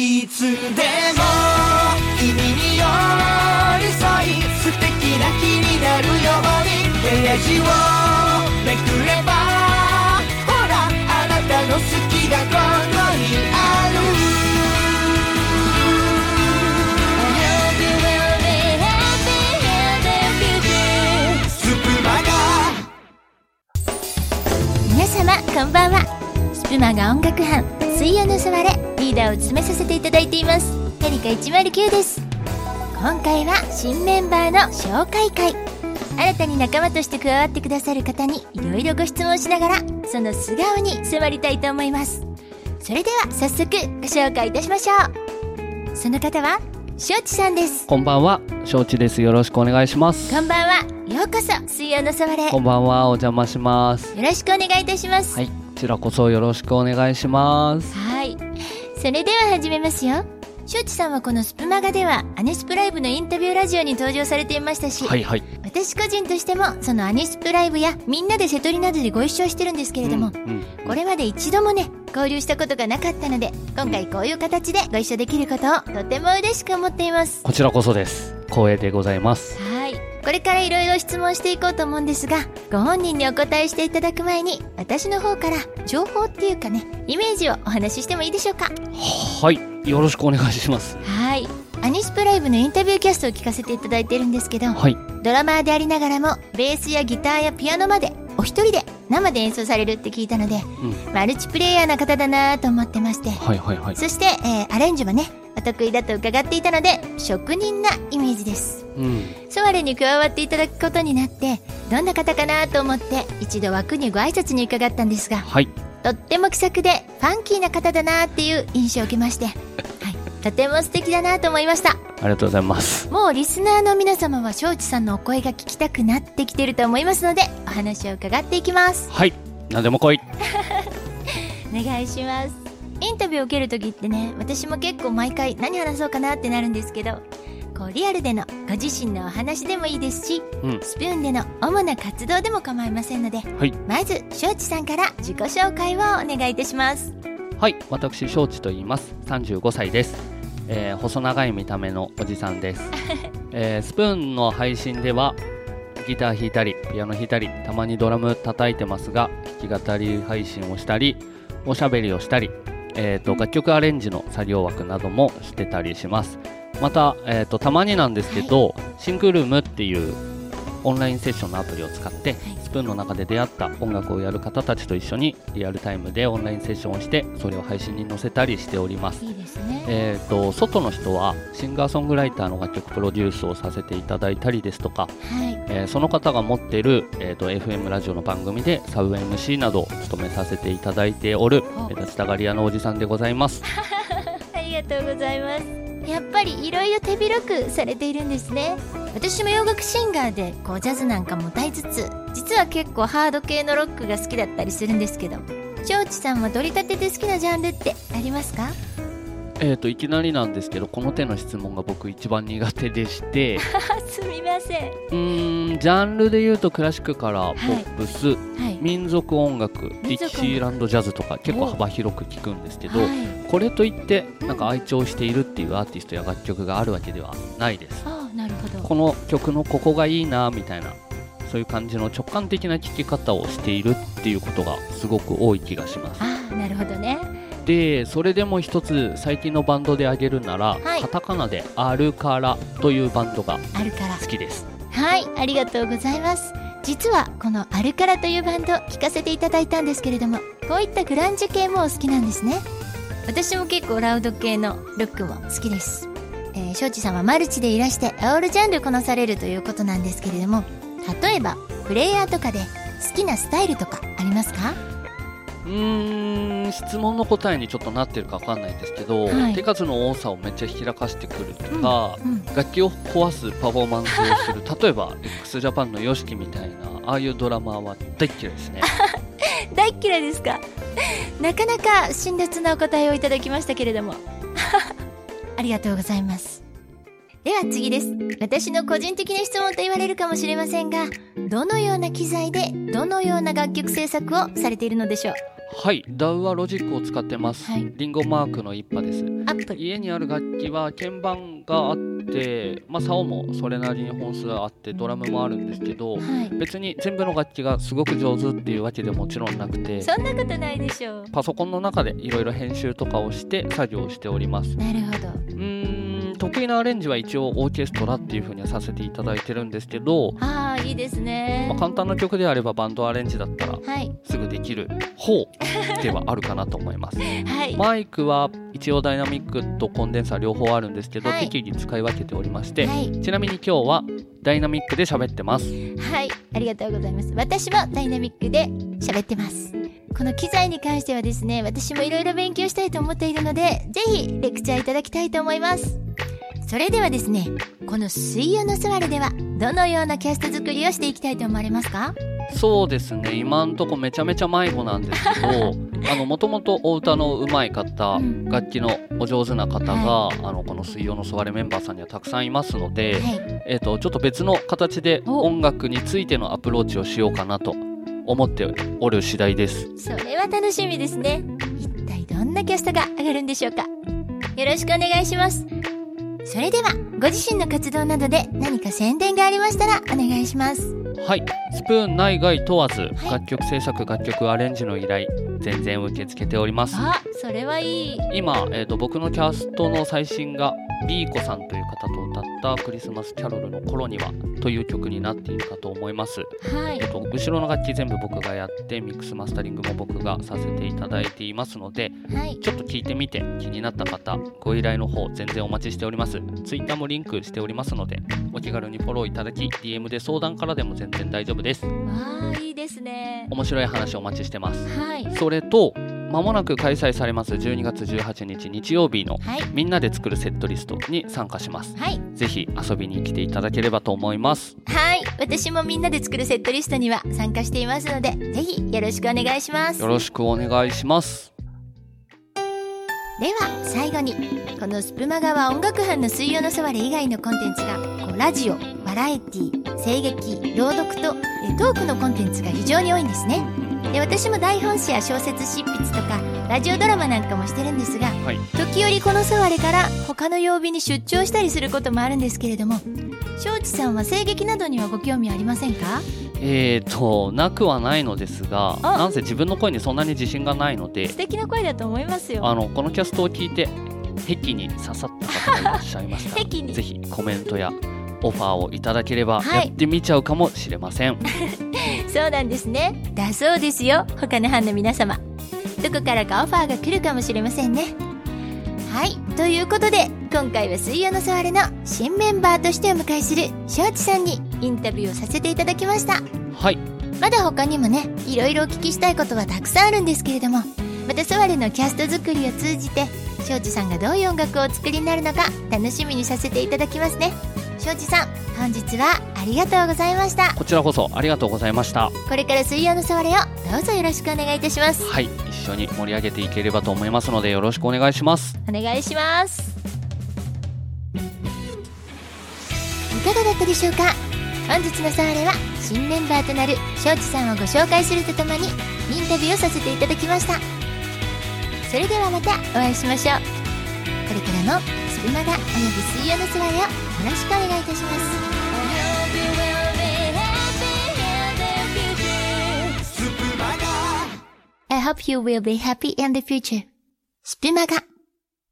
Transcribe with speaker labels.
Speaker 1: いつでも君に寄り添い素敵な日になるようにページをめくればほらあなたの好きがここにあるスプマガ
Speaker 2: 皆様こんばんは。スプマが音楽班。水曜の座れリーダーを務めさせていただいています。カリカ109です。今回は新メンバーの紹介会。新たに仲間として加わってくださる方にいろいろご質問しながらその素顔に迫りたいと思います。それでは早速ご紹介いたしましょう。その方はしょうちさんです。
Speaker 3: こんばんは、承知です。よろしくお願いします。
Speaker 2: こんばんは。ようこそ水曜の座れ。よ
Speaker 3: こんばんは、お邪魔します。
Speaker 2: ろしくお願いいたします。
Speaker 3: はい、こちらこそよろしくお願いします。
Speaker 2: はい。それでは始めますよ。しょうちさんはこのスプマガではアニスプライブのインタビューラジオに登場されていましたし、
Speaker 3: はいはい。
Speaker 2: 私個人としてもそのアニスプライブやみんなで瀬戸りなどでご一緒してるんですけれども、
Speaker 3: うんうん
Speaker 2: これまで一度もね、交流したことがなかったので、今回こういう形でご一緒できることをとても嬉しく思っています。
Speaker 3: こちらこそです。光栄でございます。
Speaker 2: はい。これからいろいろ質問していこうと思うんですが、ご本人にお答えしていただく前に、私の方から情報っていうかね、イメージをお話ししてもいいでしょうか？
Speaker 3: はい、よろしくお願いします。
Speaker 2: はい。アニスプライブのインタビューキャストを聞かせていただいてるんですけど、
Speaker 3: はい、
Speaker 2: ドラマーでありながらも、ベースやギターやピアノまで、お一人で生で演奏されるって聞いたので、
Speaker 3: うん、
Speaker 2: マルチプレイヤーな方だなと思ってまして、
Speaker 3: はいはいはい。
Speaker 2: そして、えーアレンジもね、お得意だと伺っていたので、職人なイメージです。
Speaker 3: うん、
Speaker 2: ソワレに加わっていただくことになって、どんな方かなと思って、一度枠にご挨拶に伺ったんですが、
Speaker 3: はい、
Speaker 2: とっても気さくでファンキーな方だなっていう印象を受けまして、はい、とても素敵だなと思いました。
Speaker 3: ありがとうございます。
Speaker 2: もうリスナーの皆様は庄司さんのお声が聞きたくなってきてると思いますので、お話を伺っていきます。
Speaker 3: はい、何でも来い。
Speaker 2: お願いします。インタビューを受けるときってね、私も結構毎回何話そうかなってなるんですけど、こうリアルでのご自身のお話でもいいですし、
Speaker 3: うん
Speaker 2: スプーンでの主な活動でも構いませんので、
Speaker 3: はい、
Speaker 2: まず庄司さんから自己紹介をお願いいたします。
Speaker 3: はい、私、承知と言います。35歳です。えー細長い見た目のおじさんです。えースプーンの配信では、ギター弾いたり、ピアノ弾いたり、たまにドラム叩いてますが、弾き語り配信をしたり、おしゃべりをしたり、えー、と楽曲アレンジの作業枠などもしてたりします。また、えー、とたまになんですけど、シンクルームっていうオンラインセッションのアプリを使って、スプーンの中で出会った音楽をやる方たちと一緒にリアルタイムでオンラインセッションをしてそれを配信に載せたりしております。
Speaker 2: いいですね。
Speaker 3: えー、と外の人はシンガーソングライターの楽曲プロデュースをさせていただいたりですとか、
Speaker 2: はい。
Speaker 3: えーその方が持っている、えー、と FM ラジオの番組でサブ MC などを務めさせていただいておる
Speaker 2: お
Speaker 3: 目立ちたがり屋のおじさんでございます。
Speaker 2: ありがとうございます。やっぱりいろいろ手広くされているんですね。私も洋楽シンガーでこうジャズなんかも歌いつつ、実は結構ハード系のロックが好きだったりするんですけど、庄司さんは取り立てで好きなジャンルってありますか？
Speaker 3: えー、といきなりなんですけどこの手の質問が僕一番苦手でして
Speaker 2: あ、すみません。
Speaker 3: うーんジャンルで言うとクラシックからポップス、
Speaker 2: はい。
Speaker 3: 民族音楽ディキシーランドジャズとか結構幅広く聞くんですけど、
Speaker 2: はい。
Speaker 3: これといって
Speaker 2: うん
Speaker 3: なんか愛聴しているっていうアーティストや楽曲があるわけではないです
Speaker 2: あなるほど。
Speaker 3: この曲のここがいいなみたいなそういう感じの直感的な聴き方をしているっていうことがすごく多い気がします
Speaker 2: あなるほどね。
Speaker 3: でそれでも一つ最近のバンドで挙げるなら、
Speaker 2: はい
Speaker 3: カタカナで「アルカラ」というバンドが。好きです
Speaker 2: はい、ありがとうございます。実はこのアルカラというバンド聴かせていただいたんですけれども、こういったグランジ系もお好きなんですね。私も結構ラウド系のロックも好きです。えー、庄司さんはマルチでいらしてオールジャンルこなされるということなんですけれども、例えばプレイヤーとかで好きなスタイルとかありますか？
Speaker 3: うーん質問の答えにちょっとなってるか分かんないんですけど、
Speaker 2: はい
Speaker 3: 手数の多さをめっちゃ開かしてくるとか、
Speaker 2: うん。
Speaker 3: 楽器を壊すパフォーマンスをする 例えば x ジャパンの YOSHIKI みたいなああいうドラマーは大っ嫌いですね
Speaker 2: 大っ嫌いですか？なかなか辛辣なお答えをいただきましたけれども。ありがとうございます。では次です。私の個人的な質問と言われるかもしれませんが、どのような機材でどのような楽曲制作をされているのでしょう？
Speaker 3: はい、ダウはロジックを使ってます。
Speaker 2: はい
Speaker 3: リンゴマークの一派です。家にある楽器は鍵盤があって、まあ、竿もそれなりに本数あってドラムもあるんですけど
Speaker 2: はい。
Speaker 3: 別に全部の楽器がすごく上手っていうわけでもちろんなくて
Speaker 2: そんなことないでしょう。
Speaker 3: パソコンの中でいろいろ編集とかをして作業をしております
Speaker 2: なるほど。
Speaker 3: うーん得意なアレンジは一応オーケストラっていう風にはさせていただいてるんですけど、
Speaker 2: ああ、いいですね
Speaker 3: まあ、。簡単な曲であればバンドアレンジだったら
Speaker 2: はい。
Speaker 3: すぐできる方ではあるかなと思います
Speaker 2: はい。
Speaker 3: マイクは一応ダイナミックとコンデンサー両方あるんですけど、
Speaker 2: はい
Speaker 3: 適宜使い分けておりまして、
Speaker 2: はい。
Speaker 3: ちなみに今日はダイナミックで喋ってます
Speaker 2: はい。ありがとうございます。私もダイナミックで喋ってます。この機材に関してはですね、私もいろいろ勉強したいと思っているので、ぜひレクチャーいただきたいと思います。それではですね、この水曜の座れでは、どのようなキャスト作りをしていきたいと思われますか？
Speaker 3: そうですね。今んとこめちゃめちゃ迷子なんですけど あのもともとお歌の上手い方、
Speaker 2: うん。
Speaker 3: 楽器のお上手な方が、あのこの水曜の座れメンバーさんにはたくさんいますので、
Speaker 2: はい。
Speaker 3: えー、とちょっと別の形で
Speaker 2: お。
Speaker 3: 音楽についてのアプローチをしようかなと思っておる次第です。
Speaker 2: それは楽しみですね。一体どんなキャストが上がるんでしょうか？よろしくお願いします。それでは、ご自身の活動などで何か宣伝がありましたらお願いします。
Speaker 3: はいスプーン内外問わず、
Speaker 2: い
Speaker 3: 楽曲制作楽曲アレンジの依頼全然受け付けております
Speaker 2: あ、それはいい。
Speaker 3: 今、えー、と僕のキャストの最新がビーコさんという方と歌った「クリスマスキャロルの頃には」という曲になっているかと思います、
Speaker 2: はい
Speaker 3: えっ。と後ろの楽器全部僕がやってミックスマスタリングも僕がさせていただいていますので
Speaker 2: はい。
Speaker 3: ちょっと聞いてみて気になった方ご依頼の方全然お待ちしております Twitter もリンクしておりますのでお気軽にフォローいただき DM で相談からでも全然大丈夫です
Speaker 2: わあ、いいですね。
Speaker 3: 面白い話お待ちしてます
Speaker 2: はい。
Speaker 3: それとまもなく開催されます12月18日日曜日の
Speaker 2: はい。
Speaker 3: みんなで作るセットリストに参加します
Speaker 2: はい。
Speaker 3: ぜひ遊びに来ていただければと思います
Speaker 2: はい。私もみんなで作るセットリストには参加していますので、ぜひよろしくお願いします。
Speaker 3: よろしくお願いします
Speaker 2: では最後にこのスプマガは音楽班の水曜のそわれ以外のコンテンツがこうラジオバラエティ声劇朗読とえトークのコンテンツが非常に多いんですねで私も台本誌や小説執筆とかラジオドラマなんかもしてるんですが
Speaker 3: はい。
Speaker 2: 時折このそわれから他の曜日に出張したりすることもあるんですけれども庄司さんは声劇などにはご興味ありませんか？
Speaker 3: えーとなくはないのですが
Speaker 2: あ。
Speaker 3: なんせ自分の声にそんなに自信がないので
Speaker 2: 素敵な声だと思いますよ。
Speaker 3: あのこのキャストを聞いて壁に刺さった方がいらっしゃいました。ぜひコメントやオファーをいただければ
Speaker 2: はい
Speaker 3: やってみちゃうかもしれません、
Speaker 2: そうなんですね。だそうですよ。他の班の皆様。どこからかオファーが来るかもしれませんね。はい。ということで、今回は水曜のソワレの新メンバーとしてお迎えする庄司さんにインタビューをさせていただきました。
Speaker 3: はい
Speaker 2: まだ他にもね、いろいろお聞きしたいことはたくさんあるんですけれども、またソワレのキャスト作りを通じて、庄司さんがどういう音楽をお作りになるのか楽しみにさせていただきますね。庄司さん、本日はありがとうございました。
Speaker 3: こちらこそありがとうございました
Speaker 2: これから水曜のソワレをどうぞよろしくお願いいたします。
Speaker 3: はい一緒に盛り上げていければと思いますのでよろしくお願いします
Speaker 2: お願いします。いかがだったでしょうか？本日のソワレは新メンバーとなる庄司さんをご紹介するとともにインタビューをさせていただきました。それではまたお会いしましょう。これからもスプマガおよび水曜のソワレをよろしくお願いいたします。
Speaker 1: スプマガ
Speaker 2: I hope you will be happy in the future. スプマガ